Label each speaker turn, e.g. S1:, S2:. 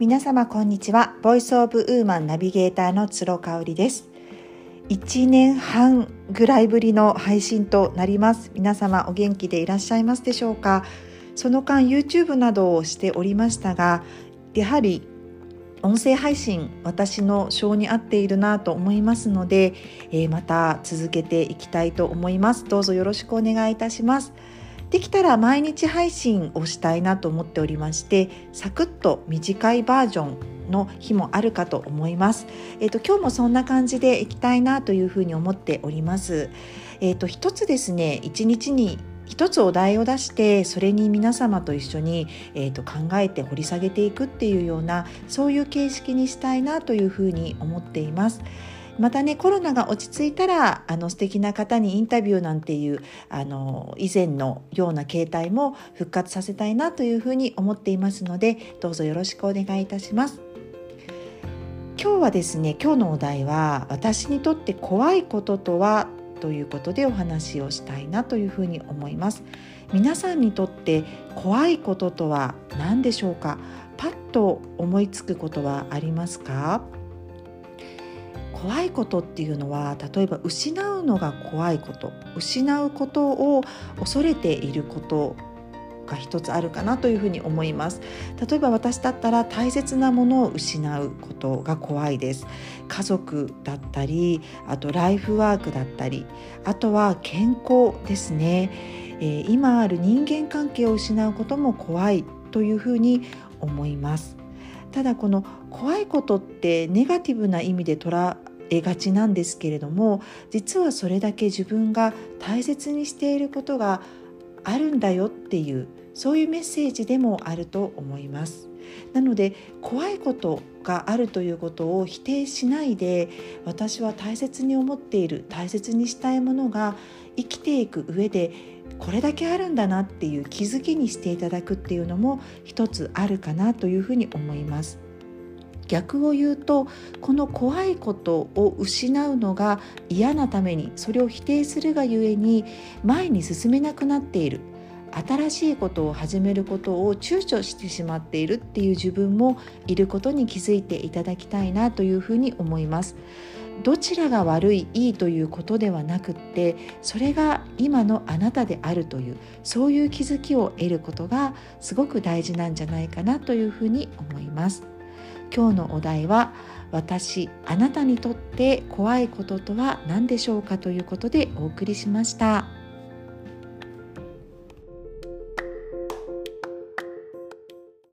S1: 皆様こんにちは。ボイスオブウーマンナビゲーターの鶴香織です。1年半ぐらいぶりの配信となります。皆様お元気でいらっしゃいますでしょうか？その間 YouTube などをしておりましたがやはり音声配信私の性に合っているなと思いますので、えー、また続けていきたいと思います。どうぞよろしくお願いいたします。できたら毎日配信をしたいなと思っておりましてサクッと短いバージョンの日もあるかと思います。えっ、ー、と今日もそんな感じでいきたいなというふうに思っております。えっ、ー、と一つですね一日に一つお題を出してそれに皆様と一緒に、えーと、考えて掘り下げていくっていうようなそういう形式にしたいなというふうに思っています。またねコロナが落ち着いたらあの素敵な方にインタビューなんていうあの以前のような形態も復活させたいなというふうに思っていますのでどうぞよろしくお願いいたします。今日はですね今日のお題は私にとって怖いこととはということでお話をしたいなというふうに思います。皆さんにとって怖いこととは何でしょうか？パッと思いつくことはありますか？怖いことっていうのは例えば失うのが怖いこと失うことを恐れていることが一つあるかなというふうに思います。例えば私だったら大切なものを失うことが怖いです。家族だったりあとライフワークだったりあとは健康ですね、えー、今ある人間関係を失うことも怖いというふうに思います。ただこの怖いことってネガティブな意味で捉えがちなんですけれども実はそれだけ自分が大切にしていることがあるんだよっていうそういうメッセージでもあると思います。なので怖いことがあるということを否定しないで私は大切に思っている大切にしたいものが生きていく上でこれだけあるんだなっていう気づきにしていただくっていうのも一つあるかなというふうに思います。逆を言うとこの怖いことを失うのが嫌なためにそれを否定するがゆえに前に進めなくなっている新しいことを始めることを躊躇してしまっているっていう自分もいることに気づいていただきたいなというふうに思います。どちらが悪いいいということではなくってそれが今のあなたであるというそういう気づきを得ることがすごく大事なんじゃないかなというふうに思います。今日のお題は私あなたにとって怖いこととは何でしょうかということでお送りしました。